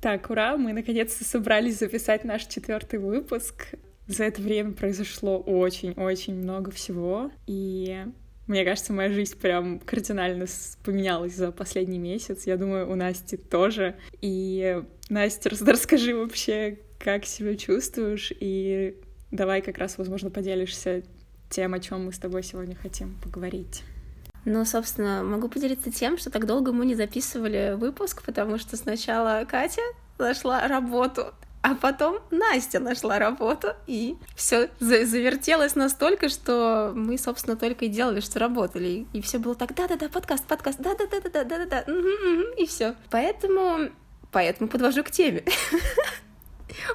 Так, ура, мы наконец-то собрались записать наш четвертый выпуск. За это время произошло очень-очень много всего, и мне кажется, моя жизнь прям кардинально поменялась за последний месяц. Я думаю, у Насти тоже. И, Настя, расскажи вообще, как себя чувствуешь, и давай как раз, возможно, поделишься тем, о чем мы с тобой сегодня хотим поговорить. Ну, собственно, могу поделиться тем, что так долго мы не записывали выпуск, потому что сначала Катя нашла работу, а потом Настя нашла работу, и все завертелось настолько, что мы, собственно, только и делали, что работали. И все было так, да-да-да, подкаст, подкаст, да-да-да-да-да-да-да, и все. Поэтому, поэтому подвожу к теме.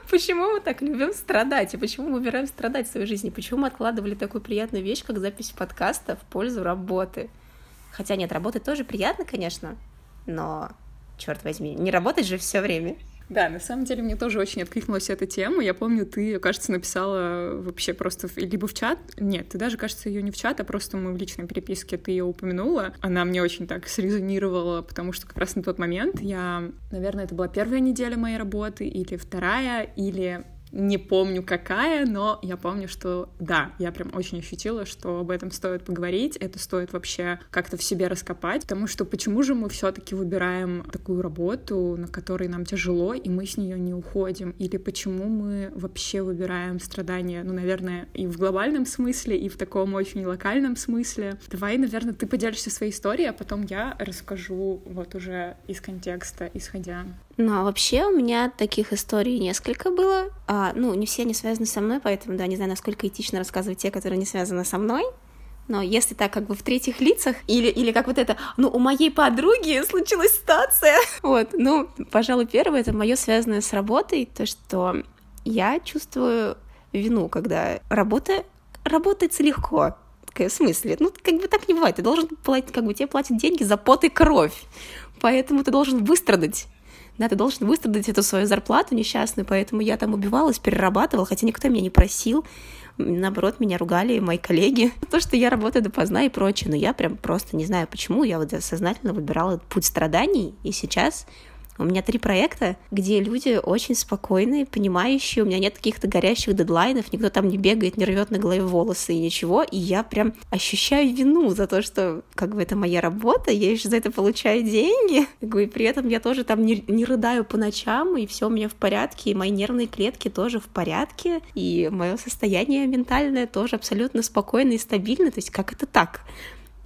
Почему мы так любим страдать? И почему мы выбираем страдать в своей жизни? Почему мы откладывали такую приятную вещь, как запись подкаста в пользу работы? Хотя нет, работать тоже приятно, конечно, но, черт возьми, не работать же все время. Да, на самом деле мне тоже очень откликнулась эта тема. Я помню, ты, кажется, написала вообще просто либо в чат. Нет, ты даже, кажется, ее не в чат, а просто мы в личной переписке ты ее упомянула. Она мне очень так срезонировала, потому что как раз на тот момент я, наверное, это была первая неделя моей работы, или вторая, или не помню какая, но я помню, что да, я прям очень ощутила, что об этом стоит поговорить, это стоит вообще как-то в себе раскопать, потому что почему же мы все-таки выбираем такую работу, на которой нам тяжело, и мы с нее не уходим, или почему мы вообще выбираем страдания, ну, наверное, и в глобальном смысле, и в таком очень локальном смысле. Давай, наверное, ты поделишься своей историей, а потом я расскажу вот уже из контекста, исходя. Ну, а вообще у меня таких историй несколько было. А, ну, не все они связаны со мной, поэтому, да, не знаю, насколько этично рассказывать те, которые не связаны со мной. Но если так как бы в третьих лицах, или, или как вот это, ну, у моей подруги случилась ситуация. Вот, ну, пожалуй, первое, это мое связанное с работой, то, что я чувствую вину, когда работа работается легко. В смысле? Ну, как бы так не бывает. Ты должен платить, как бы тебе платят деньги за пот и кровь. Поэтому ты должен выстрадать да, ты должен выстрадать эту свою зарплату несчастную, поэтому я там убивалась, перерабатывала, хотя никто меня не просил, наоборот, меня ругали мои коллеги, то, что я работаю допоздна и прочее, но я прям просто не знаю, почему. Я вот сознательно выбирала путь страданий, и сейчас у меня три проекта, где люди очень спокойные, понимающие, у меня нет каких-то горящих дедлайнов, никто там не бегает, не рвет на голове волосы и ничего, и я прям ощущаю вину за то, что как бы это моя работа, я еще за это получаю деньги, и при этом я тоже там не, не рыдаю по ночам, и все у меня в порядке, и мои нервные клетки тоже в порядке, и мое состояние ментальное тоже абсолютно спокойно и стабильно, то есть как это так?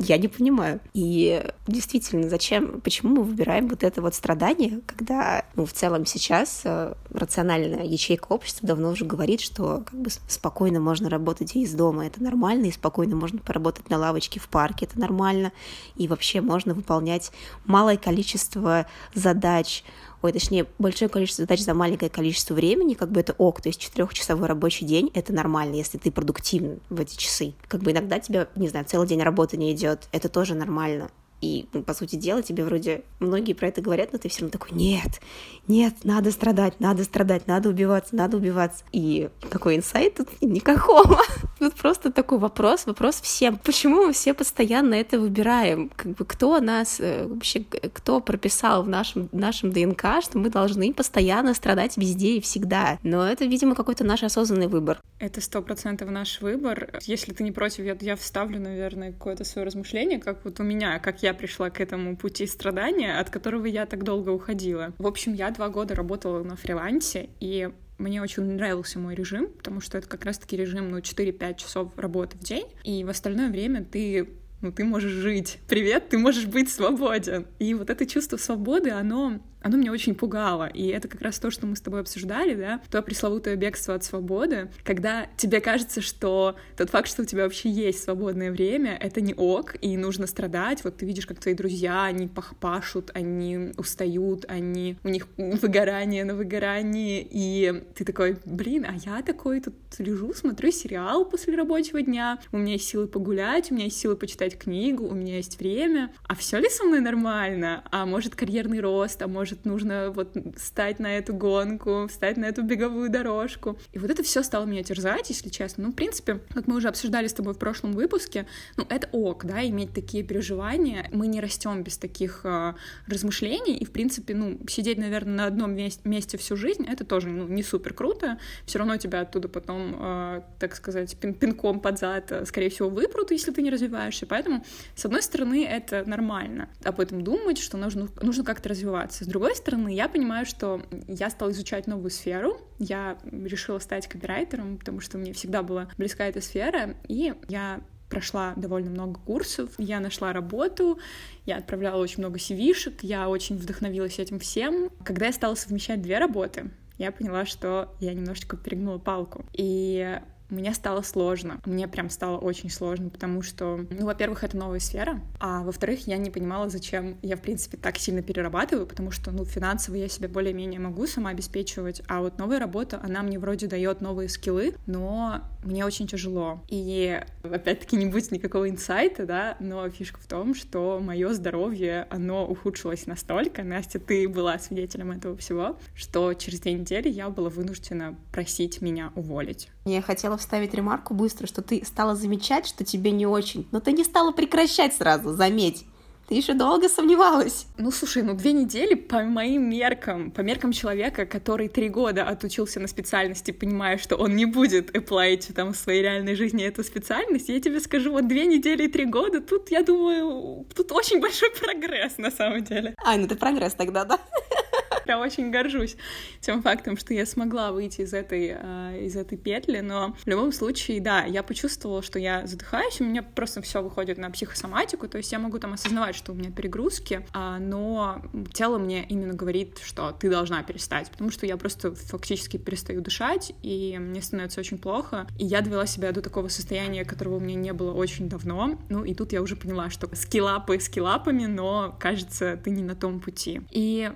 Я не понимаю. И действительно, зачем, почему мы выбираем вот это вот страдание, когда, ну, в целом сейчас э, рациональная ячейка общества давно уже говорит, что как бы спокойно можно работать и из дома, это нормально, и спокойно можно поработать на лавочке в парке, это нормально, и вообще можно выполнять малое количество задач ой, точнее, большое количество задач за маленькое количество времени, как бы это ок, то есть четырехчасовой рабочий день — это нормально, если ты продуктивен в эти часы. Как бы иногда тебя, не знаю, целый день работы не идет, это тоже нормально. И, ну, по сути дела, тебе вроде многие про это говорят, но ты все равно такой, нет, нет, надо страдать, надо страдать, надо убиваться, надо убиваться. И какой инсайт тут никакого. Тут просто такой вопрос, вопрос всем. Почему мы все постоянно это выбираем? Как бы кто нас э, вообще, кто прописал в нашем, нашем ДНК, что мы должны постоянно страдать везде и всегда? Но это, видимо, какой-то наш осознанный выбор. Это сто процентов наш выбор. Если ты не против, я, я вставлю, наверное, какое-то свое размышление, как вот у меня, как я пришла к этому пути страдания, от которого я так долго уходила. В общем, я два года работала на фрилансе, и мне очень нравился мой режим, потому что это как раз-таки режим, ну, 4-5 часов работы в день, и в остальное время ты ну, ты можешь жить. Привет, ты можешь быть свободен. И вот это чувство свободы, оно оно меня очень пугало. И это как раз то, что мы с тобой обсуждали, да, то пресловутое бегство от свободы, когда тебе кажется, что тот факт, что у тебя вообще есть свободное время, это не ок, и нужно страдать. Вот ты видишь, как твои друзья, они пашут, они устают, они, у них выгорание на выгорании, и ты такой, блин, а я такой тут лежу, смотрю сериал после рабочего дня, у меня есть силы погулять, у меня есть силы почитать книгу, у меня есть время, а все ли со мной нормально? А может карьерный рост, а может может, нужно вот стать на эту гонку, встать на эту беговую дорожку. И вот это все стало меня терзать, если честно. Ну, в принципе, как мы уже обсуждали с тобой в прошлом выпуске, ну, это ок, да, иметь такие переживания. Мы не растем без таких э, размышлений, и, в принципе, ну, сидеть, наверное, на одном месте всю жизнь, это тоже, ну, не супер круто. Все равно тебя оттуда потом, э, так сказать, пин пинком под зад, э, скорее всего, выпрут, если ты не развиваешься. Поэтому, с одной стороны, это нормально об этом думать, что нужно, нужно как-то развиваться. С другой стороны, я понимаю, что я стала изучать новую сферу, я решила стать копирайтером, потому что мне всегда была близка эта сфера, и я прошла довольно много курсов, я нашла работу, я отправляла очень много CV-шек, я очень вдохновилась этим всем. Когда я стала совмещать две работы, я поняла, что я немножечко перегнула палку. И мне стало сложно. Мне прям стало очень сложно, потому что, ну, во-первых, это новая сфера, а во-вторых, я не понимала, зачем я, в принципе, так сильно перерабатываю, потому что, ну, финансово я себя более-менее могу сама обеспечивать, а вот новая работа, она мне вроде дает новые скиллы, но мне очень тяжело. И, опять-таки, не будет никакого инсайта, да, но фишка в том, что мое здоровье, оно ухудшилось настолько, Настя, ты была свидетелем этого всего, что через две недели я была вынуждена просить меня уволить. Я хотела вставить ремарку быстро, что ты стала замечать, что тебе не очень, но ты не стала прекращать сразу, заметь. Ты еще долго сомневалась. Ну, слушай, ну две недели по моим меркам, по меркам человека, который три года отучился на специальности, понимая, что он не будет эплайить там в своей реальной жизни эту специальность, я тебе скажу, вот две недели и три года, тут, я думаю, тут очень большой прогресс на самом деле. А, ну это прогресс тогда, да? прям очень горжусь тем фактом, что я смогла выйти из этой, э, из этой петли, но в любом случае, да, я почувствовала, что я задыхаюсь, у меня просто все выходит на психосоматику, то есть я могу там осознавать, что у меня перегрузки, а, но тело мне именно говорит, что ты должна перестать, потому что я просто фактически перестаю дышать, и мне становится очень плохо, и я довела себя до такого состояния, которого у меня не было очень давно, ну и тут я уже поняла, что скиллапы скиллапами, но кажется, ты не на том пути. И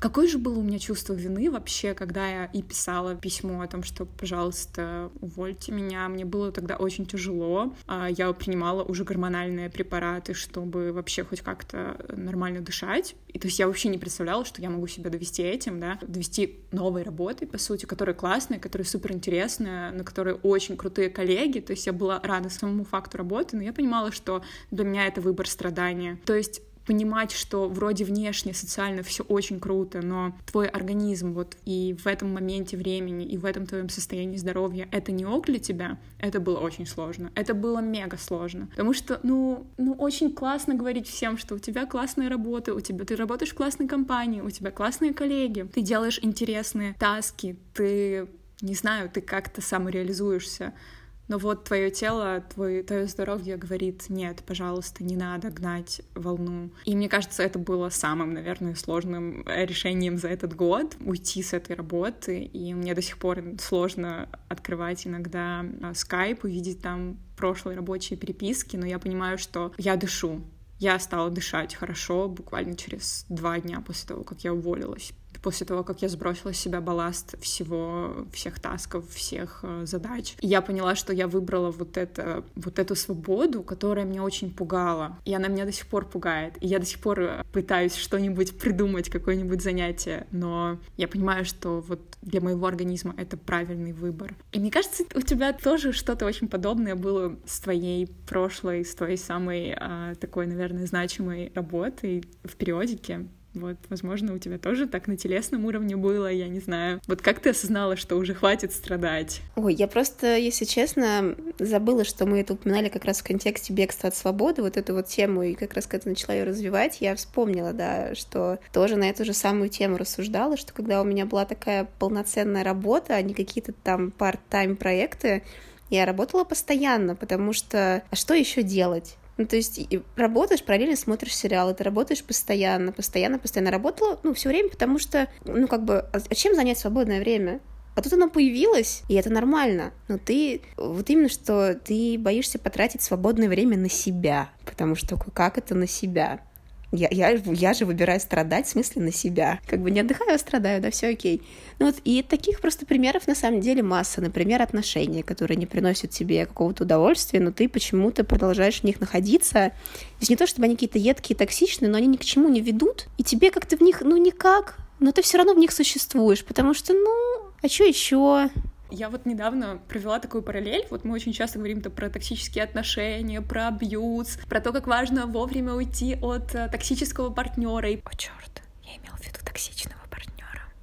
Какое же было у меня чувство вины вообще, когда я и писала письмо о том, что, пожалуйста, увольте меня. Мне было тогда очень тяжело. А, я принимала уже гормональные препараты, чтобы вообще хоть как-то нормально дышать. И то есть я вообще не представляла, что я могу себя довести этим, да, довести новой работой, по сути, которая классная, которая супер интересная, на которой очень крутые коллеги. То есть я была рада самому факту работы, но я понимала, что для меня это выбор страдания. То есть понимать, что вроде внешне, социально все очень круто, но твой организм вот и в этом моменте времени, и в этом твоем состоянии здоровья это не ок для тебя, это было очень сложно. Это было мега сложно. Потому что, ну, ну очень классно говорить всем, что у тебя классная работа, у тебя ты работаешь в классной компании, у тебя классные коллеги, ты делаешь интересные таски, ты не знаю, ты как-то самореализуешься но вот твое тело, твой, твое здоровье говорит, нет, пожалуйста, не надо гнать волну. И мне кажется, это было самым, наверное, сложным решением за этот год, уйти с этой работы, и мне до сих пор сложно открывать иногда скайп, увидеть там прошлые рабочие переписки, но я понимаю, что я дышу, я стала дышать хорошо буквально через два дня после того, как я уволилась после того, как я сбросила с себя балласт всего, всех тасков, всех э, задач. И я поняла, что я выбрала вот, это, вот эту свободу, которая меня очень пугала. И она меня до сих пор пугает. И я до сих пор э, пытаюсь что-нибудь придумать, какое-нибудь занятие, но я понимаю, что вот для моего организма это правильный выбор. И мне кажется, у тебя тоже что-то очень подобное было с твоей прошлой, с твоей самой а, такой, наверное, значимой работой в периодике. Вот, возможно, у тебя тоже так на телесном уровне было, я не знаю. Вот как ты осознала, что уже хватит страдать? Ой, я просто, если честно, забыла, что мы это упоминали как раз в контексте бегства от свободы, вот эту вот тему, и как раз когда начала ее развивать, я вспомнила, да, что тоже на эту же самую тему рассуждала, что когда у меня была такая полноценная работа, а не какие-то там part-time проекты, я работала постоянно, потому что а что еще делать? Ну, то есть работаешь, параллельно смотришь сериалы, ты работаешь постоянно, постоянно, постоянно. Работала, ну, все время, потому что, ну, как бы, а, чем занять свободное время? А тут оно появилось, и это нормально. Но ты, вот именно, что ты боишься потратить свободное время на себя, потому что как это на себя? Я, я, я же выбираю страдать, в смысле, на себя. Как бы не отдыхаю, а страдаю, да, все окей. Ну вот, и таких просто примеров на самом деле масса. Например, отношения, которые не приносят тебе какого-то удовольствия, но ты почему-то продолжаешь в них находиться. То есть не то, чтобы они какие-то едкие, токсичные, но они ни к чему не ведут, и тебе как-то в них, ну, никак, но ты все равно в них существуешь, потому что, ну, а что еще? Я вот недавно провела такую параллель. Вот мы очень часто говорим -то про токсические отношения, про абьюз, про то, как важно вовремя уйти от э, токсического партнера. И... О, черт, я имел в виду токсичного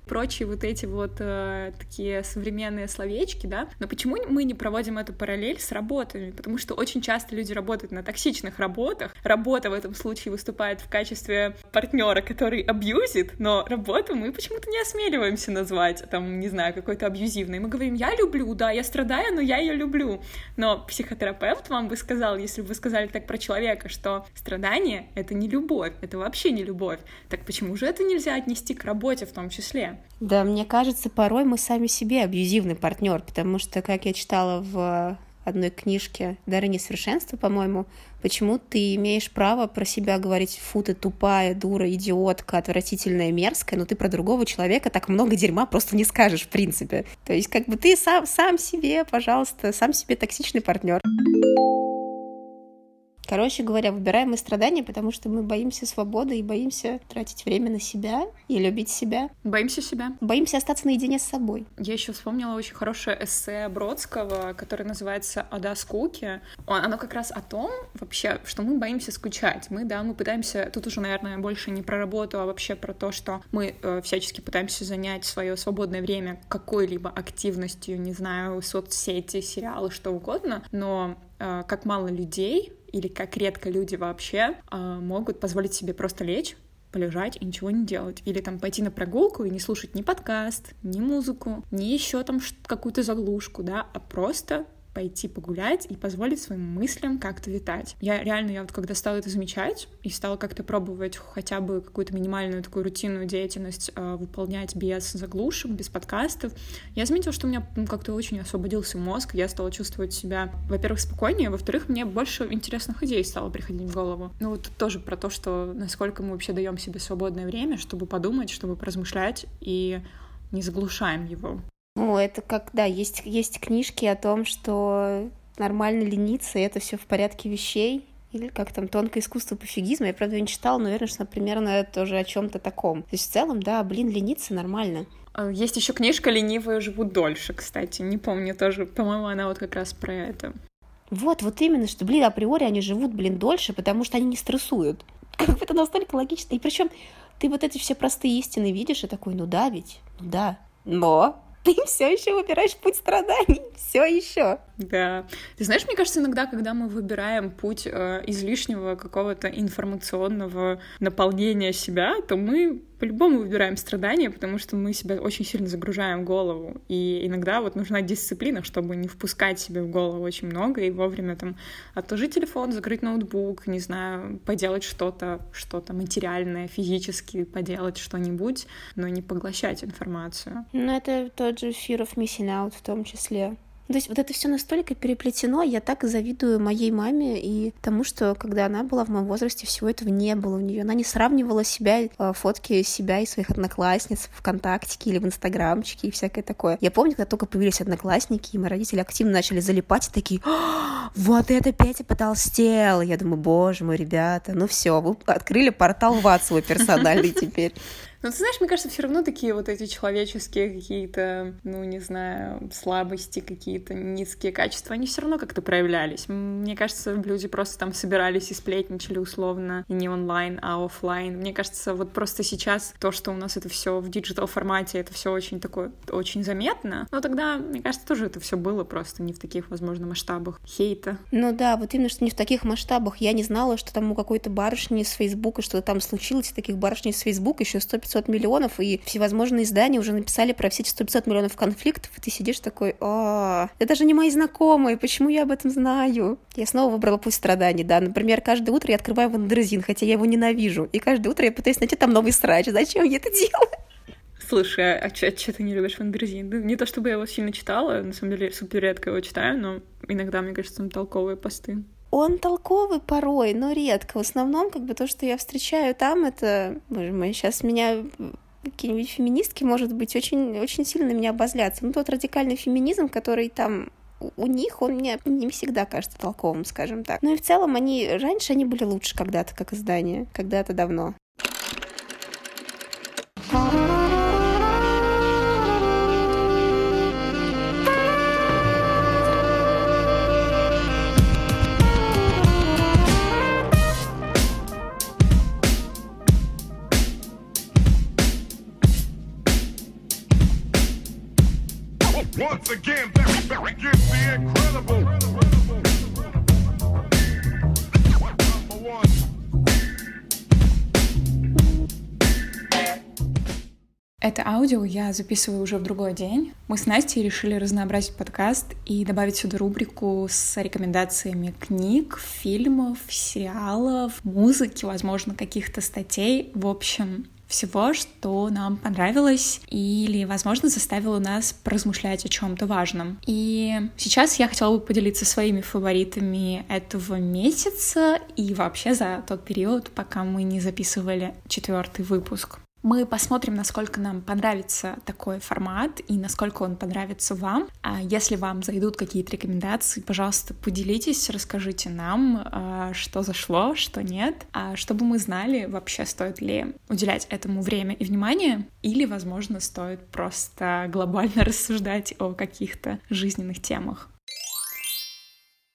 прочие вот эти вот э, такие современные словечки, да. Но почему мы не проводим эту параллель с работами? Потому что очень часто люди работают на токсичных работах. Работа в этом случае выступает в качестве партнера, который абьюзит, но работу мы почему-то не осмеливаемся назвать, там, не знаю, какой-то абьюзивной. Мы говорим, я люблю, да, я страдаю, но я ее люблю. Но психотерапевт вам бы сказал, если бы вы сказали так про человека, что страдание — это не любовь, это вообще не любовь. Так почему же это нельзя отнести к работе в том числе? Да, мне кажется, порой мы сами себе абьюзивный партнер, потому что, как я читала в одной книжке «Дары несовершенства», по-моему, почему ты имеешь право про себя говорить «фу, ты тупая, дура, идиотка, отвратительная, мерзкая», но ты про другого человека так много дерьма просто не скажешь, в принципе. То есть как бы ты сам, сам себе, пожалуйста, сам себе токсичный партнер. Короче говоря, выбираем мы страдания, потому что мы боимся свободы и боимся тратить время на себя и любить себя. Боимся себя. Боимся остаться наедине с собой. Я еще вспомнила очень хорошее эссе Бродского, которое называется «Ода скуки». Оно как раз о том вообще, что мы боимся скучать. Мы, да, мы пытаемся, тут уже, наверное, больше не про работу, а вообще про то, что мы э, всячески пытаемся занять свое свободное время какой-либо активностью, не знаю, соцсети, сериалы, что угодно, но э, как мало людей или как редко люди вообще э, могут позволить себе просто лечь, полежать и ничего не делать. Или там пойти на прогулку и не слушать ни подкаст, ни музыку, ни еще там какую-то заглушку, да, а просто пойти погулять и позволить своим мыслям как-то витать. Я реально, я вот когда стала это замечать и стала как-то пробовать хотя бы какую-то минимальную такую рутинную деятельность э, выполнять без заглушек, без подкастов, я заметила, что у меня ну, как-то очень освободился мозг, я стала чувствовать себя, во-первых, спокойнее, во-вторых, мне больше интересных идей стало приходить в голову. Ну вот тоже про то, что насколько мы вообще даем себе свободное время, чтобы подумать, чтобы поразмышлять и не заглушаем его. Ну, это как, да, есть, есть книжки о том, что нормально лениться, и это все в порядке вещей, или как там тонкое искусство пофигизма. Я, правда, не читала, но уверена, что, примерно тоже о чем-то таком. То есть в целом, да, блин, лениться нормально. А, есть еще книжка «Ленивые живут дольше», кстати. Не помню тоже. По-моему, она вот как раз про это. Вот, вот именно, что, блин, априори они живут, блин, дольше, потому что они не стрессуют. Как это настолько логично. И причем ты вот эти все простые истины видишь и такой, ну да ведь, ну да. Но ты все еще выбираешь путь страданий, все еще. Да. Ты знаешь, мне кажется, иногда, когда мы выбираем путь э, излишнего какого-то информационного наполнения себя, то мы по-любому выбираем страдания, потому что мы себя очень сильно загружаем в голову. И иногда вот нужна дисциплина, чтобы не впускать себе в голову очень много и вовремя там отложить телефон, закрыть ноутбук, не знаю, поделать что-то, что-то материальное, физически поделать что-нибудь, но не поглощать информацию. Ну, это тот же fear of missing out в том числе. То есть вот это все настолько переплетено, я так завидую моей маме и тому, что когда она была в моем возрасте, всего этого не было у нее. Она не сравнивала себя, э, фотки себя и своих одноклассниц в ВКонтактике или в Инстаграмчике и всякое такое. Я помню, когда только появились одноклассники, и мои родители активно начали залипать и такие, «А, вот это Петя потолстел. Я думаю, боже мой, ребята, ну все, вы открыли портал в ад свой персональный теперь. Но ты знаешь, мне кажется, все равно такие вот эти человеческие какие-то, ну, не знаю, слабости, какие-то низкие качества, они все равно как-то проявлялись. Мне кажется, люди просто там собирались и сплетничали условно, и не онлайн, а офлайн. Мне кажется, вот просто сейчас то, что у нас это все в digital формате, это все очень такое, очень заметно. Но тогда, мне кажется, тоже это все было просто не в таких, возможно, масштабах хейта. Ну да, вот именно, что не в таких масштабах. Я не знала, что там у какой-то барышни с Фейсбука что-то там случилось, таких барышней с Фейсбука еще 100 500 миллионов, и всевозможные издания уже написали про все эти 100-500 миллионов конфликтов, и ты сидишь такой, а, это даже не мои знакомые, почему я об этом знаю? Я снова выбрала путь страданий, да, например, каждое утро я открываю Wonderzine, хотя я его ненавижу, и каждое утро я пытаюсь найти там новый срач, зачем я это делаю? Слушай, а, а что ты не любишь Wonderzine? Ну, не то чтобы я его сильно читала, на самом деле супер редко его читаю, но иногда, мне кажется, там толковые посты. Он толковый порой, но редко. В основном, как бы то, что я встречаю там, это, боже мой, сейчас меня какие-нибудь феминистки, может быть, очень, очень сильно меня обозлятся. Ну, тот радикальный феминизм, который там у них он мне не всегда кажется толковым, скажем так. Ну и в целом они раньше они были лучше когда-то, как издание, когда-то давно. Аудио я записываю уже в другой день. Мы с Настей решили разнообразить подкаст и добавить сюда рубрику с рекомендациями книг, фильмов, сериалов, музыки, возможно, каких-то статей. В общем, всего, что нам понравилось или, возможно, заставило нас поразмышлять о чем-то важном. И сейчас я хотела бы поделиться своими фаворитами этого месяца и вообще за тот период, пока мы не записывали четвертый выпуск. Мы посмотрим, насколько нам понравится такой формат и насколько он понравится вам. А если вам зайдут какие-то рекомендации, пожалуйста, поделитесь, расскажите нам, а, что зашло, что нет, а чтобы мы знали, вообще стоит ли уделять этому время и внимание, или, возможно, стоит просто глобально рассуждать о каких-то жизненных темах.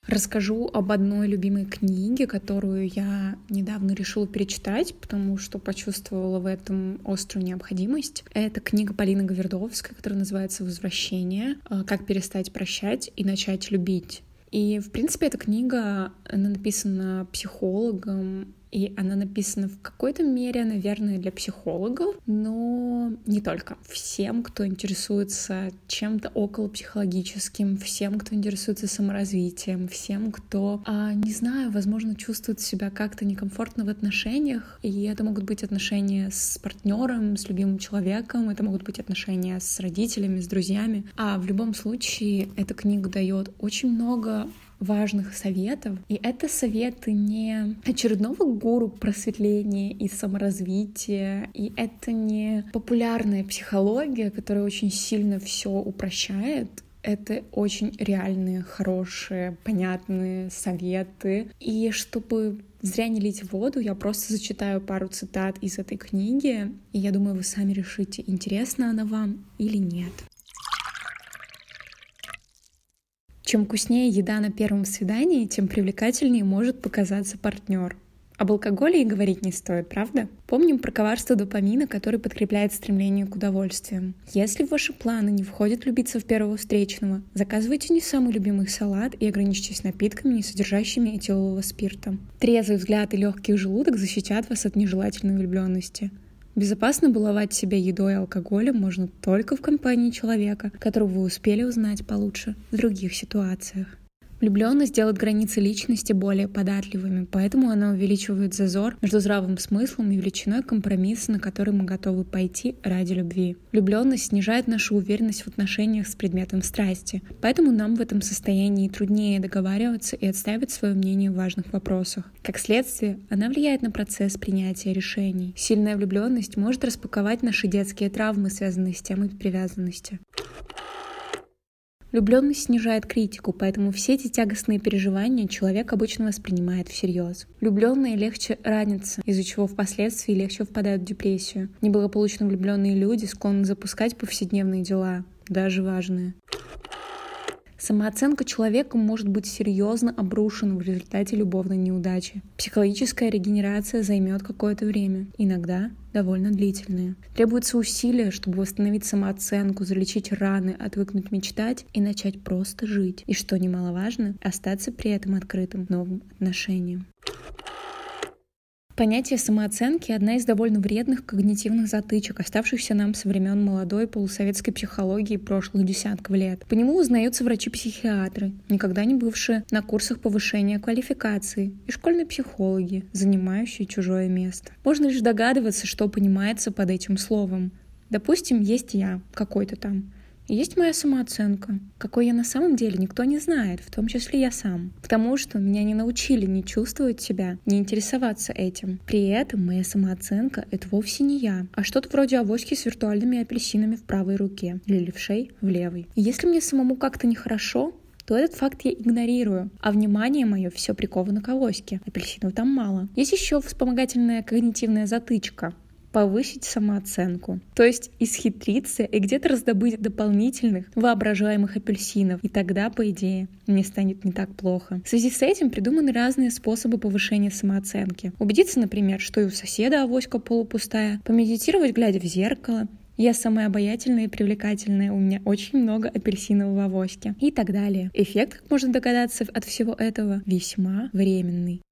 Расскажу об одной любимой книге, которую я недавно решила перечитать, потому что почувствовала в этом острую необходимость. Это книга Полины Гавердовской, которая называется «Возвращение. Как перестать прощать и начать любить». И, в принципе, эта книга, она написана психологом и она написана в какой-то мере, наверное, для психологов, но не только. Всем, кто интересуется чем-то около психологическим, всем, кто интересуется саморазвитием, всем, кто, а, не знаю, возможно, чувствует себя как-то некомфортно в отношениях. И это могут быть отношения с партнером, с любимым человеком, это могут быть отношения с родителями, с друзьями. А в любом случае эта книга дает очень много важных советов. И это советы не очередного гуру просветления и саморазвития, и это не популярная психология, которая очень сильно все упрощает. Это очень реальные, хорошие, понятные советы. И чтобы зря не лить воду, я просто зачитаю пару цитат из этой книги, и я думаю, вы сами решите, интересна она вам или нет. Чем вкуснее еда на первом свидании, тем привлекательнее может показаться партнер. Об алкоголе и говорить не стоит, правда? Помним про коварство допамина, который подкрепляет стремление к удовольствиям. Если в ваши планы не входит влюбиться в первого встречного, заказывайте не самый любимый салат и ограничьтесь напитками, не содержащими этилового спирта. Трезвый взгляд и легкий желудок защитят вас от нежелательной влюбленности. Безопасно баловать себя едой и алкоголем можно только в компании человека, которого вы успели узнать получше в других ситуациях. Влюбленность делает границы личности более податливыми, поэтому она увеличивает зазор между здравым смыслом и величиной компромисса, на который мы готовы пойти ради любви. Влюбленность снижает нашу уверенность в отношениях с предметом страсти, поэтому нам в этом состоянии труднее договариваться и отстаивать свое мнение в важных вопросах. Как следствие, она влияет на процесс принятия решений. Сильная влюбленность может распаковать наши детские травмы, связанные с темой привязанности. Влюбленность снижает критику, поэтому все эти тягостные переживания человек обычно воспринимает всерьез. Влюбленные легче ранятся, из-за чего впоследствии легче впадают в депрессию. Неблагополучно влюбленные люди склонны запускать повседневные дела, даже важные. Самооценка человека может быть серьезно обрушена в результате любовной неудачи. Психологическая регенерация займет какое-то время, иногда довольно длительное. Требуется усилия, чтобы восстановить самооценку, залечить раны, отвыкнуть мечтать и начать просто жить. И что немаловажно, остаться при этом открытым новым отношениям. Понятие самооценки — одна из довольно вредных когнитивных затычек, оставшихся нам со времен молодой полусоветской психологии прошлых десятков лет. По нему узнаются врачи-психиатры, никогда не бывшие на курсах повышения квалификации, и школьные психологи, занимающие чужое место. Можно лишь догадываться, что понимается под этим словом. Допустим, есть я, какой-то там, Есть моя самооценка. Какой я на самом деле, никто не знает, в том числе я сам. Потому что меня не научили не чувствовать себя, не интересоваться этим. При этом моя самооценка — это вовсе не я, а что-то вроде авоськи с виртуальными апельсинами в правой руке или левшей в левой. И если мне самому как-то нехорошо, то этот факт я игнорирую, а внимание мое все приковано к авоське. Апельсинов там мало. Есть еще вспомогательная когнитивная затычка повысить самооценку. То есть исхитриться и где-то раздобыть дополнительных воображаемых апельсинов. И тогда, по идее, мне станет не так плохо. В связи с этим придуманы разные способы повышения самооценки. Убедиться, например, что и у соседа авоська полупустая, помедитировать, глядя в зеркало, я самая обаятельная и привлекательная, у меня очень много апельсинов в авоське и так далее. Эффект, как можно догадаться от всего этого, весьма временный.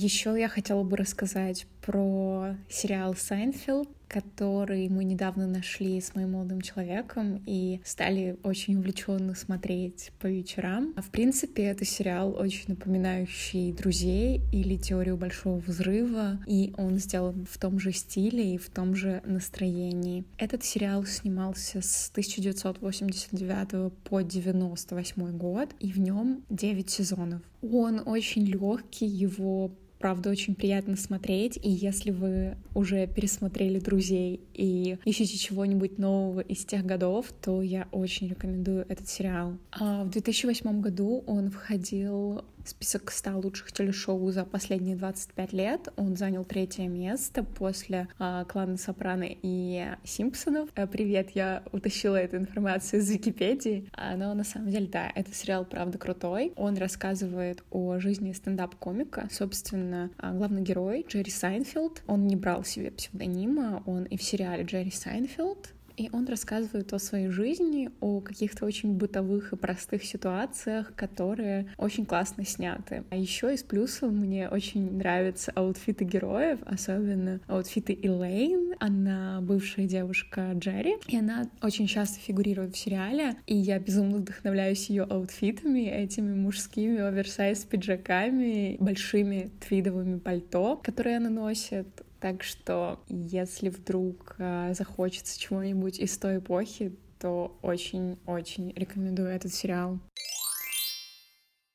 Еще я хотела бы рассказать про сериал «Сайнфелд», который мы недавно нашли с моим молодым человеком и стали очень увлеченно смотреть по вечерам. А в принципе, это сериал очень напоминающий «Друзей» или «Теорию большого взрыва», и он сделан в том же стиле и в том же настроении. Этот сериал снимался с 1989 по 98 год, и в нем 9 сезонов. Он очень легкий, его правда, очень приятно смотреть. И если вы уже пересмотрели «Друзей» и ищете чего-нибудь нового из тех годов, то я очень рекомендую этот сериал. А в 2008 году он входил список 100 лучших телешоу за последние 25 лет. Он занял третье место после э, «Клана Сопрано» и «Симпсонов». Э, привет, я утащила эту информацию из Википедии. А, но на самом деле, да, этот сериал правда крутой. Он рассказывает о жизни стендап-комика. Собственно, э, главный герой Джерри Сайнфелд. Он не брал себе псевдонима, он и в сериале Джерри Сайнфелд и он рассказывает о своей жизни, о каких-то очень бытовых и простых ситуациях, которые очень классно сняты. А еще из плюсов мне очень нравятся аутфиты героев, особенно аутфиты Элейн. Она бывшая девушка Джерри, и она очень часто фигурирует в сериале, и я безумно вдохновляюсь ее аутфитами, этими мужскими оверсайз пиджаками, большими твидовыми пальто, которые она носит. Так что, если вдруг э, захочется чего-нибудь из той эпохи, то очень-очень рекомендую этот сериал.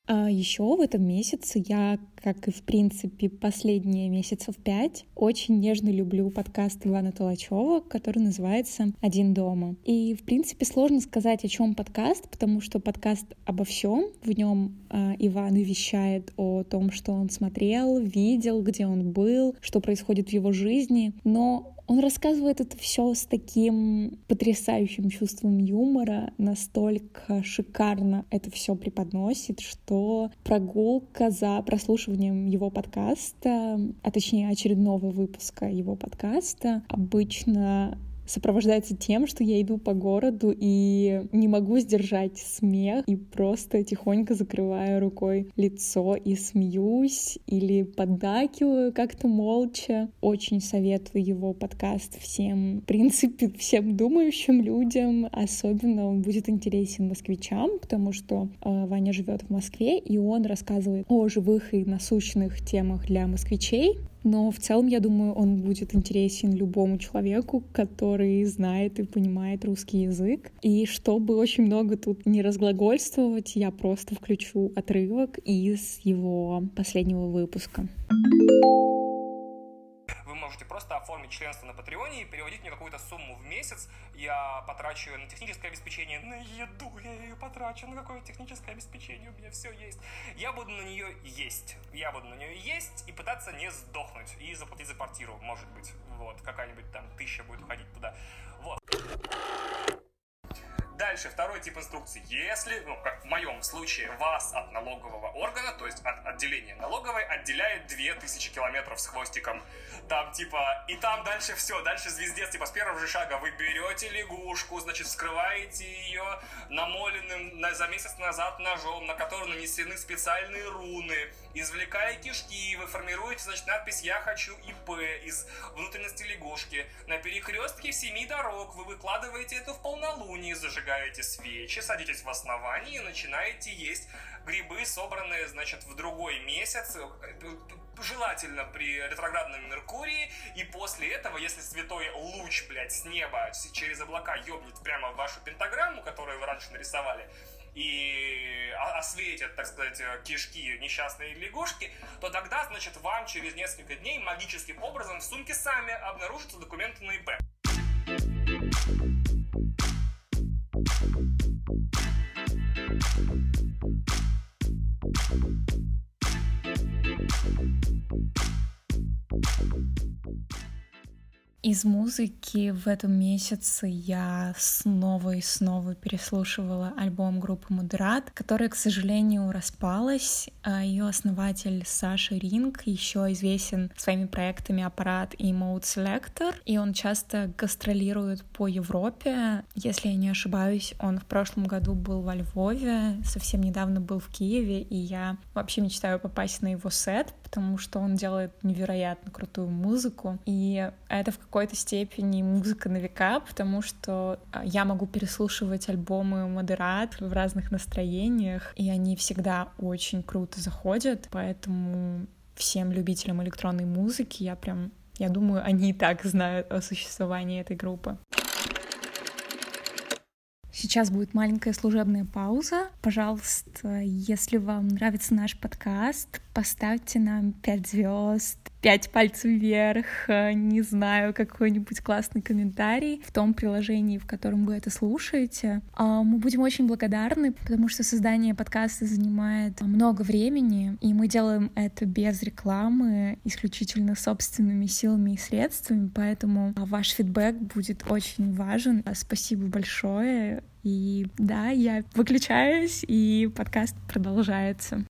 А еще в этом месяце я, как и в принципе последние месяцев пять, очень нежно люблю подкаст Ивана Толачева, который называется «Один дома». И в принципе сложно сказать, о чем подкаст, потому что подкаст обо всем. В нем э, Иван вещает о том, что он смотрел, видел, где он был, что происходит в его жизни. Но он рассказывает это все с таким потрясающим чувством юмора, настолько шикарно это все преподносит, что прогулка за прослушиванием его подкаста, а точнее очередного выпуска его подкаста, обычно сопровождается тем, что я иду по городу и не могу сдержать смех и просто тихонько закрываю рукой лицо и смеюсь или поддакиваю как-то молча. Очень советую его подкаст всем, в принципе, всем думающим людям. Особенно он будет интересен москвичам, потому что э, Ваня живет в Москве, и он рассказывает о живых и насущных темах для москвичей но в целом, я думаю, он будет интересен любому человеку, который знает и понимает русский язык. И чтобы очень много тут не разглагольствовать, я просто включу отрывок из его последнего выпуска можете просто оформить членство на Патреоне и переводить мне какую-то сумму в месяц. Я потрачу на техническое обеспечение, на еду я ее потрачу, на какое техническое обеспечение у меня все есть. Я буду на нее есть. Я буду на нее есть и пытаться не сдохнуть. И заплатить за квартиру, может быть. Вот, какая-нибудь там тысяча будет уходить туда. Вот. Дальше, второй тип инструкции. Если, ну, как в моем случае, вас от налогового органа, то есть от отделения налоговой, отделяет 2000 километров с хвостиком, там, типа, и там дальше все, дальше звездец, типа, с первого же шага вы берете лягушку, значит, вскрываете ее намоленным на, за месяц назад ножом, на который нанесены специальные руны, извлекая кишки, вы формируете, значит, надпись «Я хочу ИП» из внутренности лягушки. На перекрестке семи дорог вы выкладываете это в полнолуние, зажигаете свечи, садитесь в основании и начинаете есть грибы, собранные, значит, в другой месяц, желательно при ретроградном Меркурии, и после этого, если святой луч, блядь, с неба через облака ёбнет прямо в вашу пентаграмму, которую вы раньше нарисовали, и осветят, так сказать, кишки несчастной лягушки, то тогда, значит, вам через несколько дней магическим образом в сумке сами обнаружатся документы на ИП. Bye. Из музыки в этом месяце я снова и снова переслушивала альбом группы Модерат, которая, к сожалению, распалась. А Ее основатель Саша Ринг еще известен своими проектами Аппарат и Mode Selector, и он часто гастролирует по Европе. Если я не ошибаюсь, он в прошлом году был во Львове, совсем недавно был в Киеве, и я вообще мечтаю попасть на его сет, потому что он делает невероятно крутую музыку, и это в какой-то степени музыка на века, потому что а, я могу переслушивать альбомы Модерат в разных настроениях, и они всегда очень круто заходят, поэтому всем любителям электронной музыки я прям я думаю, они и так знают о существовании этой группы. Сейчас будет маленькая служебная пауза. Пожалуйста, если вам нравится наш подкаст, поставьте нам 5 звезд, 5 пальцев вверх, не знаю, какой-нибудь классный комментарий в том приложении, в котором вы это слушаете. А, мы будем очень благодарны, потому что создание подкаста занимает много времени, и мы делаем это без рекламы, исключительно собственными силами и средствами, поэтому ваш фидбэк будет очень важен. Спасибо большое. И да, я выключаюсь, и подкаст продолжается.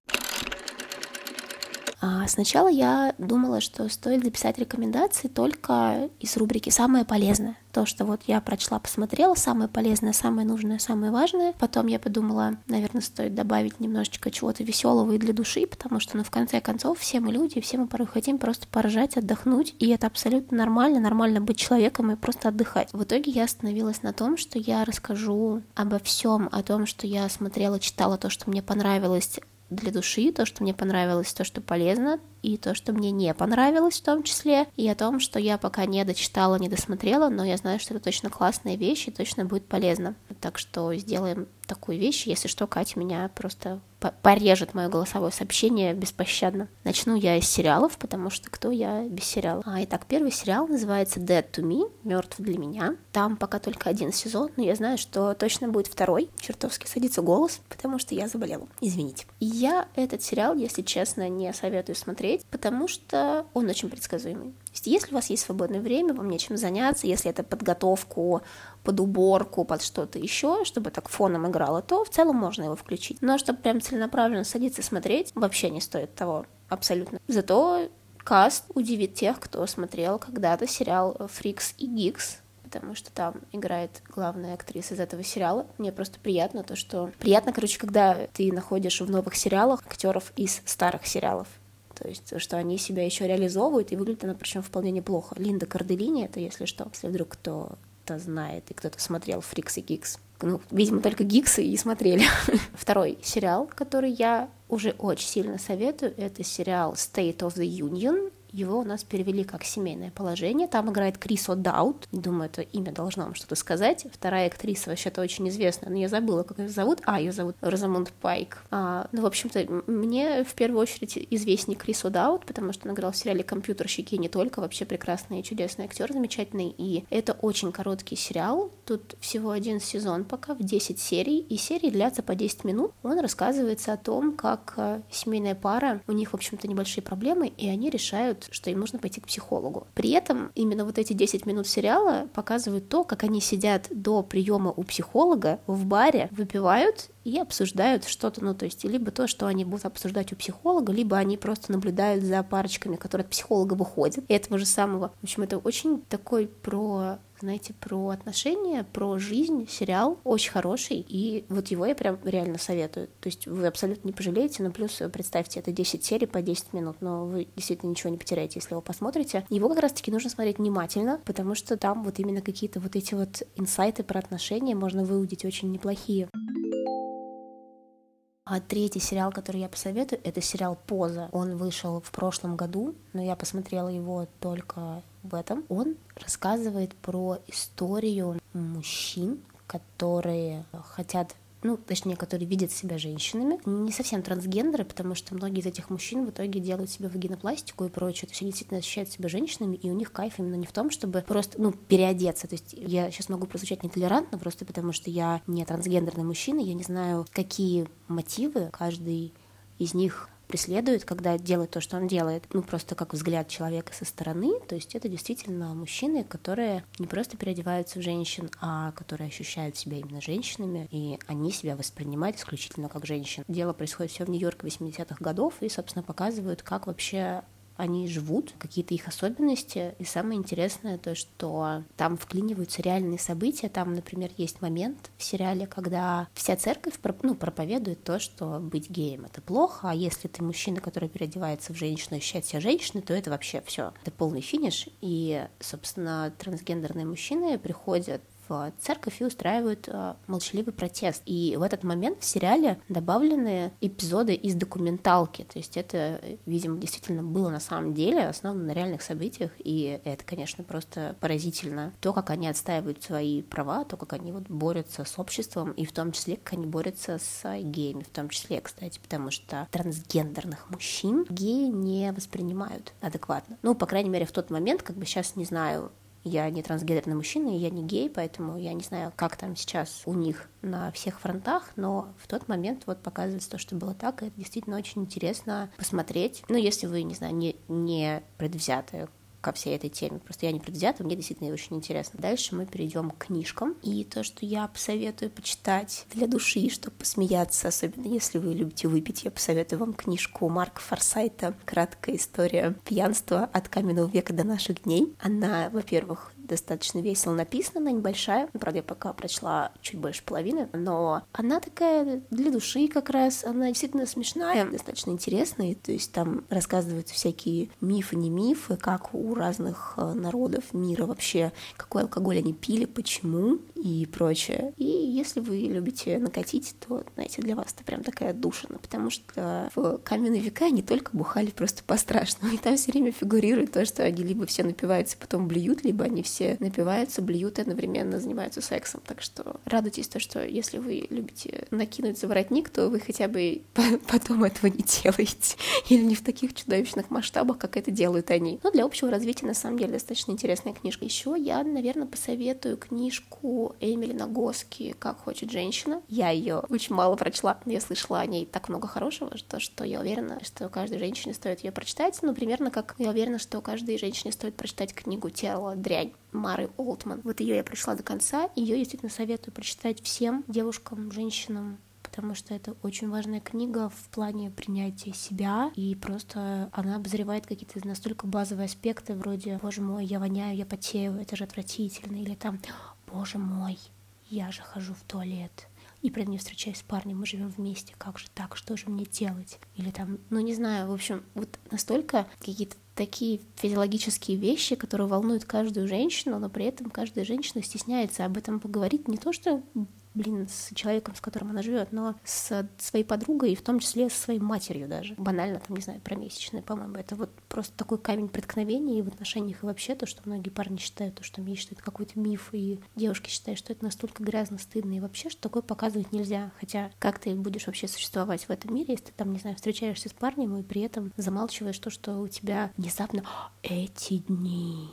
А сначала я думала, что стоит записать рекомендации только из рубрики «Самое полезное». То, что вот я прочла, посмотрела, самое полезное, самое нужное, самое важное. Потом я подумала, наверное, стоит добавить немножечко чего-то веселого и для души, потому что, ну, в конце концов, все мы люди, все мы порой хотим просто поржать, отдохнуть, и это абсолютно нормально, нормально быть человеком и просто отдыхать. В итоге я остановилась на том, что я расскажу обо всем, о том, что я смотрела, читала, то, что мне понравилось, для души, то, что мне понравилось, то, что полезно, и то, что мне не понравилось в том числе, и о том, что я пока не дочитала, не досмотрела, но я знаю, что это точно классная вещь и точно будет полезно. Так что сделаем такую вещь. Если что, Катя меня просто порежет мое голосовое сообщение беспощадно. Начну я из сериалов, потому что кто я без сериала. А, итак, первый сериал называется Dead to Me, мертв для меня. Там пока только один сезон, но я знаю, что точно будет второй. Чертовски садится голос, потому что я заболела. Извините. Я этот сериал, если честно, не советую смотреть, потому что он очень предсказуемый. То есть, если у вас есть свободное время, вам нечем заняться, если это подготовку под уборку, под что-то еще, чтобы так фоном играло, то в целом можно его включить. Но чтобы прям целенаправленно садиться смотреть, вообще не стоит того абсолютно. Зато каст удивит тех, кто смотрел когда-то сериал «Фрикс и Гикс», потому что там играет главная актриса из этого сериала. Мне просто приятно то, что... Приятно, короче, когда ты находишь в новых сериалах актеров из старых сериалов. То есть, что они себя еще реализовывают, и выглядит она причем вполне неплохо. Линда Карделини, это если что, если вдруг кто-то знает, и кто-то смотрел Freaks и Geeks. Ну, видимо, только Гиксы и смотрели. Второй сериал, который я уже очень сильно советую, это сериал State of the Union его у нас перевели как «Семейное положение». Там играет Крис О'Даут. Думаю, это имя должно вам что-то сказать. Вторая актриса вообще-то очень известная, но я забыла, как ее зовут. А, ее зовут Розамунд Пайк. А, ну, в общем-то, мне в первую очередь известней Крис О'Даут, потому что он играл в сериале «Компьютерщики» не только, вообще прекрасный и чудесный актер, замечательный. И это очень короткий сериал. Тут всего один сезон пока, в 10 серий, и серии длятся по 10 минут. Он рассказывается о том, как э, семейная пара, у них, в общем-то, небольшие проблемы, и они решают что им нужно пойти к психологу. При этом именно вот эти 10 минут сериала показывают то, как они сидят до приема у психолога в баре, выпивают и обсуждают что-то, ну, то есть, либо то, что они будут обсуждать у психолога, либо они просто наблюдают за парочками, которые от психолога выходят, и этого же самого. В общем, это очень такой про знаете, про отношения, про жизнь, сериал очень хороший, и вот его я прям реально советую. То есть вы абсолютно не пожалеете, но плюс представьте, это 10 серий по 10 минут, но вы действительно ничего не потеряете, если его посмотрите. Его как раз-таки нужно смотреть внимательно, потому что там вот именно какие-то вот эти вот инсайты про отношения можно выудить очень неплохие. А третий сериал, который я посоветую, это сериал «Поза». Он вышел в прошлом году, но я посмотрела его только в этом. Он рассказывает про историю мужчин, которые хотят ну, точнее, которые видят себя женщинами. Не совсем трансгендеры, потому что многие из этих мужчин в итоге делают себе вагинопластику и прочее. То есть они действительно ощущают себя женщинами, и у них кайф именно не в том, чтобы просто, ну, переодеться. То есть я сейчас могу прозвучать нетолерантно, просто потому что я не трансгендерный мужчина, я не знаю, какие мотивы каждый из них преследует, когда делает то, что он делает, ну просто как взгляд человека со стороны, то есть это действительно мужчины, которые не просто переодеваются в женщин, а которые ощущают себя именно женщинами, и они себя воспринимают исключительно как женщин. Дело происходит все в Нью-Йорке 80-х годов, и, собственно, показывают, как вообще они живут, какие-то их особенности. И самое интересное то, что там вклиниваются реальные события. Там, например, есть момент в сериале, когда вся церковь ну, проповедует то, что быть геем это плохо, а если ты мужчина, который переодевается в женщину ощущает себя женщиной, то это вообще все. Это полный финиш. И, собственно, трансгендерные мужчины приходят в церковь и устраивают э, молчаливый протест. И в этот момент в сериале добавлены эпизоды из документалки. То есть это, видимо, действительно было на самом деле, основано на реальных событиях. И это, конечно, просто поразительно. То, как они отстаивают свои права, то, как они вот борются с обществом, и в том числе, как они борются с геями, в том числе, кстати, потому что трансгендерных мужчин геи не воспринимают адекватно. Ну, по крайней мере, в тот момент, как бы сейчас не знаю, я не трансгендерный мужчина, и я не гей, поэтому я не знаю, как там сейчас у них на всех фронтах, но в тот момент вот показывается то, что было так, и это действительно очень интересно посмотреть. Ну, если вы, не знаю, не, не предвзятые ко всей этой теме. Просто я не предвзята, мне действительно очень интересно. Дальше мы перейдем к книжкам. И то, что я посоветую почитать для души, чтобы посмеяться, особенно если вы любите выпить, я посоветую вам книжку Марка Форсайта «Краткая история пьянства от каменного века до наших дней». Она, во-первых, достаточно весело написана, она небольшая, правда, я пока прочла чуть больше половины, но она такая для души как раз, она действительно смешная, достаточно интересная, то есть там рассказываются всякие мифы, не мифы, как у разных э, народов мира вообще, какой алкоголь они пили, почему и прочее. И если вы любите накатить, то, знаете, для вас это прям такая душина, потому что в каменные века не только бухали просто по-страшному, и там все время фигурирует то, что они либо все напиваются, потом блюют, либо они все все напиваются, блюют и одновременно занимаются сексом. Так что радуйтесь то, что если вы любите накинуть за воротник, то вы хотя бы потом этого не делаете. Или не в таких чудовищных масштабах, как это делают они. Но для общего развития, на самом деле, достаточно интересная книжка. Еще я, наверное, посоветую книжку Эмили Нагоски «Как хочет женщина». Я ее очень мало прочла, но я слышала о ней так много хорошего, что, что я уверена, что каждой женщине стоит ее прочитать. Ну, примерно как я уверена, что каждой женщине стоит прочитать книгу «Тело дрянь». Мары Олтман. Вот ее я прочла до конца, ее действительно советую прочитать всем девушкам, женщинам, потому что это очень важная книга в плане принятия себя, и просто она обозревает какие-то настолько базовые аспекты, вроде «Боже мой, я воняю, я потею, это же отвратительно», или там «Боже мой, я же хожу в туалет», и при этом не встречаюсь с парнем, мы живем вместе, как же так, что же мне делать? Или там, ну не знаю, в общем, вот настолько какие-то такие физиологические вещи, которые волнуют каждую женщину, но при этом каждая женщина стесняется об этом поговорить. Не то, что блин, с человеком, с которым она живет, но с своей подругой и в том числе со своей матерью даже. Банально, там, не знаю, про месячные, по-моему. Это вот просто такой камень преткновения и в отношениях и вообще то, что многие парни считают, то, что месяц это какой-то миф, и девушки считают, что это настолько грязно, стыдно, и вообще, что такое показывать нельзя. Хотя как ты будешь вообще существовать в этом мире, если ты там, не знаю, встречаешься с парнем и при этом замалчиваешь то, что у тебя внезапно эти дни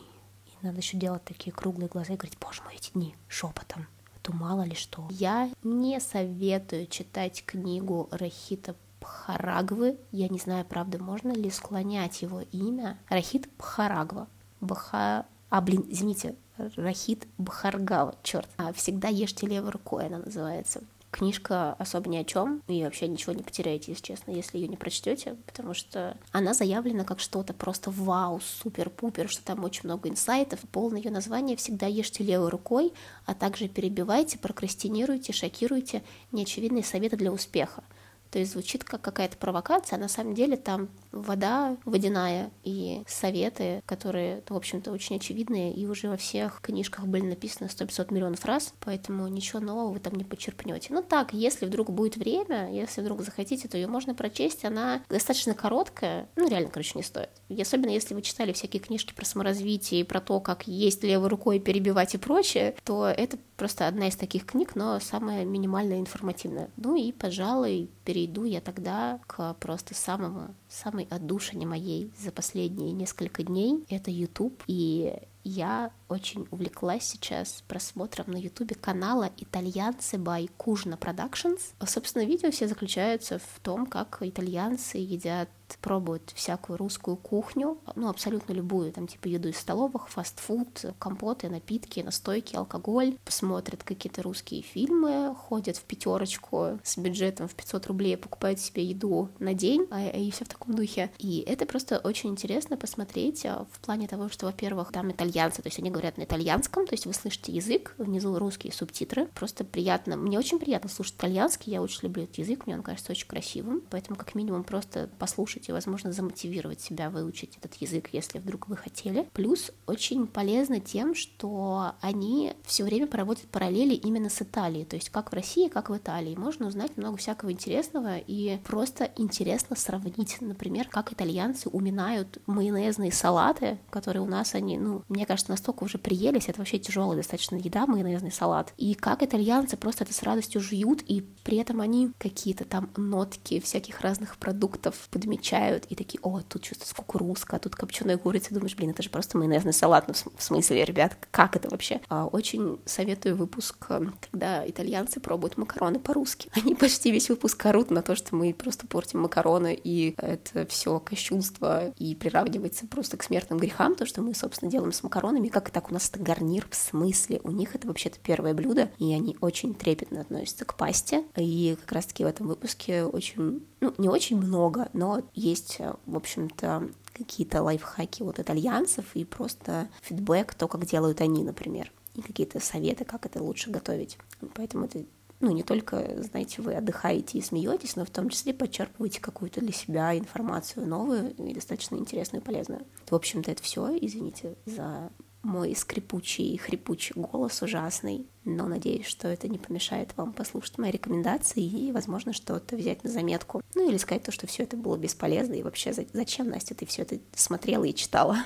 и надо еще делать такие круглые глаза и говорить, боже мой, эти дни, шепотом то мало ли что. Я не советую читать книгу Рахита Пхарагвы. Я не знаю, правда, можно ли склонять его имя. Рахит Пхарагва. Бха... А, блин, извините, Рахит Бхаргава, черт. А, «Всегда ешьте левой рукой» она называется. Книжка особо ни о чем, и вообще ничего не потеряете, если честно, если ее не прочтете, потому что она заявлена как что-то просто вау, супер-пупер, что там очень много инсайтов. Полное ее название «Всегда ешьте левой рукой», а также перебивайте, прокрастинируйте, шокируйте неочевидные советы для успеха. То есть звучит как какая-то провокация, а на самом деле там вода водяная и советы, которые, в общем-то, очень очевидные и уже во всех книжках были написаны 100-500 миллионов раз, поэтому ничего нового вы там не почерпнете. Ну так, если вдруг будет время, если вдруг захотите, то ее можно прочесть, она достаточно короткая, ну реально, короче, не стоит. И особенно если вы читали всякие книжки про саморазвитие и про то, как есть левой рукой перебивать и прочее, то это просто одна из таких книг, но самая минимально информативная. Ну и, пожалуй, перейду я тогда к просто самому, самой отдушине моей за последние несколько дней. Это YouTube, и я очень увлеклась сейчас просмотром на ютубе канала «Итальянцы by Кужна Productions». Собственно, видео все заключаются в том, как итальянцы едят пробуют всякую русскую кухню, ну, абсолютно любую, там, типа, еду из столовых, фастфуд, компоты, напитки, настойки, алкоголь, посмотрят какие-то русские фильмы, ходят в пятерочку с бюджетом в 500 рублей, покупают себе еду на день, а, и все в таком духе. И это просто очень интересно посмотреть а, в плане того, что, во-первых, там итальянцы, то есть они говорят на итальянском, то есть вы слышите язык, внизу русские субтитры. Просто приятно, мне очень приятно слушать итальянский, я очень люблю этот язык, мне он кажется очень красивым, поэтому как минимум просто послушать и, возможно, замотивировать себя выучить этот язык, если вдруг вы хотели. Плюс очень полезно тем, что они все время проводят параллели именно с Италией, то есть как в России, как в Италии. Можно узнать много всякого интересного и просто интересно сравнить, например, как итальянцы уминают майонезные салаты, которые у нас они, ну, мне кажется, настолько уже приелись, это вообще тяжелая достаточно еда, майонезный салат. И как итальянцы просто это с радостью жуют, и при этом они какие-то там нотки всяких разных продуктов подмечают, и такие, о, тут чувствуется кукурузка, а тут копченая курица, думаешь, блин, это же просто майонезный салат, ну, в смысле, ребят, как это вообще? А, очень советую выпуск, э, когда итальянцы пробуют макароны по-русски. Они почти весь выпуск орут на то, что мы просто портим макароны, и это все кощунство, и приравнивается просто к смертным грехам, то, что мы, собственно, делаем с макаронами, как это так? У нас это гарнир, в смысле, у них это вообще-то первое блюдо, и они очень трепетно относятся к пасте, и как раз-таки в этом выпуске очень, ну, не очень много, но есть, в общем-то, какие-то лайфхаки вот итальянцев и просто фидбэк, то, как делают они, например, и какие-то советы, как это лучше готовить. Поэтому это ну, не только, знаете, вы отдыхаете и смеетесь, но в том числе подчерпываете какую-то для себя информацию новую и достаточно интересную и полезную. В общем-то, это все. Извините за мой скрипучий и хрипучий голос ужасный, но надеюсь, что это не помешает вам послушать мои рекомендации и, возможно, что-то взять на заметку. Ну или сказать то, что все это было бесполезно, и вообще зачем, Настя, ты все это смотрела и читала?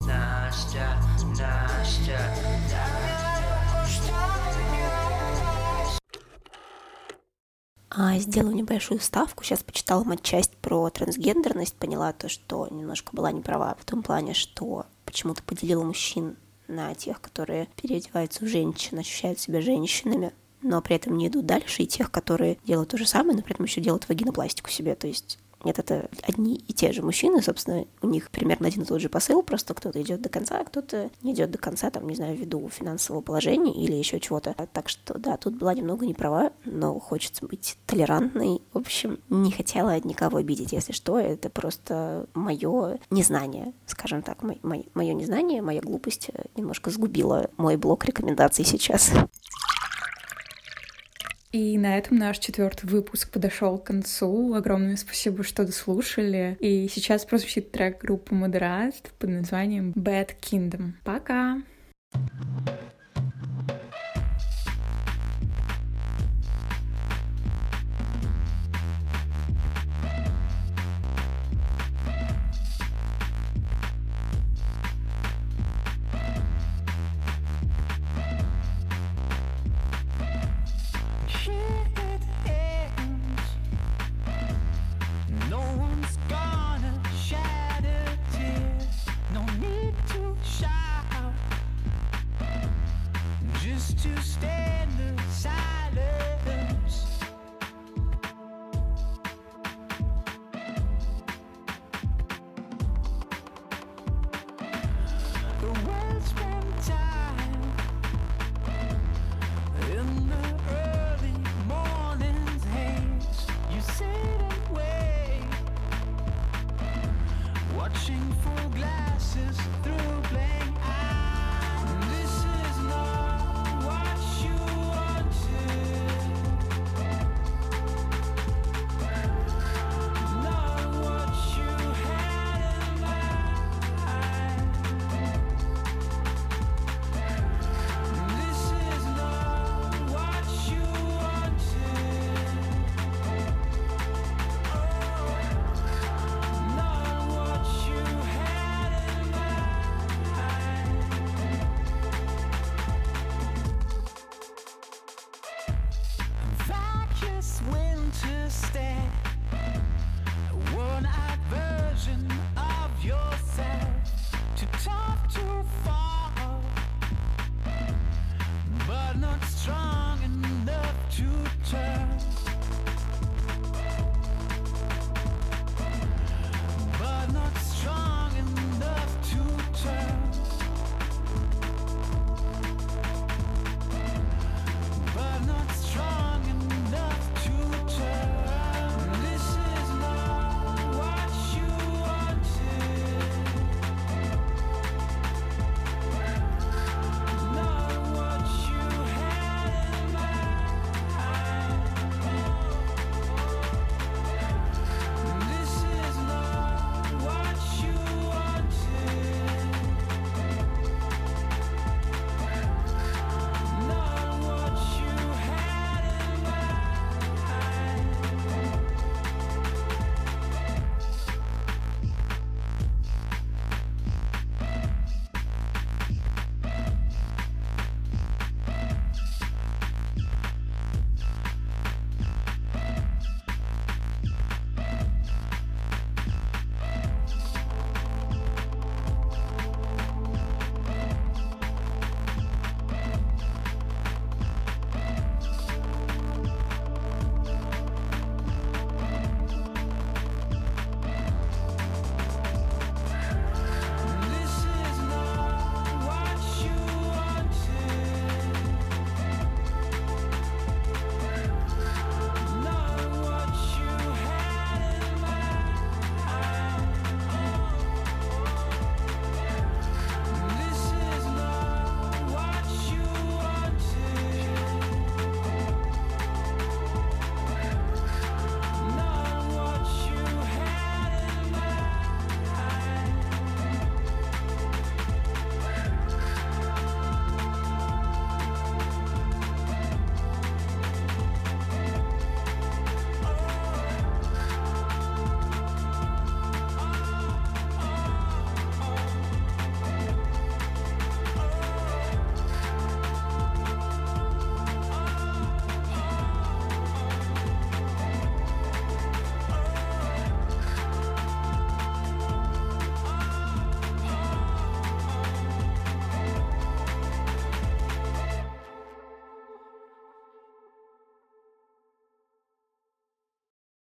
Настя, Настя, А, сделаю небольшую ставку. Сейчас почитала матчасть про трансгендерность, поняла то, что немножко была не права в том плане, что почему-то поделила мужчин на тех, которые переодеваются в женщин, ощущают себя женщинами, но при этом не идут дальше, и тех, которые делают то же самое, но при этом еще делают вагинопластику себе. То есть нет, это одни и те же мужчины, собственно, у них примерно один и тот же посыл, просто кто-то идет до конца, а кто-то не идет до конца, там, не знаю, ввиду финансового положения или еще чего-то. Так что, да, тут была немного не права, но хочется быть толерантной. В общем, не хотела никого обидеть, если что, это просто мое незнание, скажем так, мое незнание, моя глупость немножко сгубила мой блок рекомендаций сейчас. И на этом наш четвертый выпуск подошел к концу. Огромное спасибо, что дослушали. И сейчас прозвучит трек группы Модерат под названием Bad Kingdom. Пока! thank you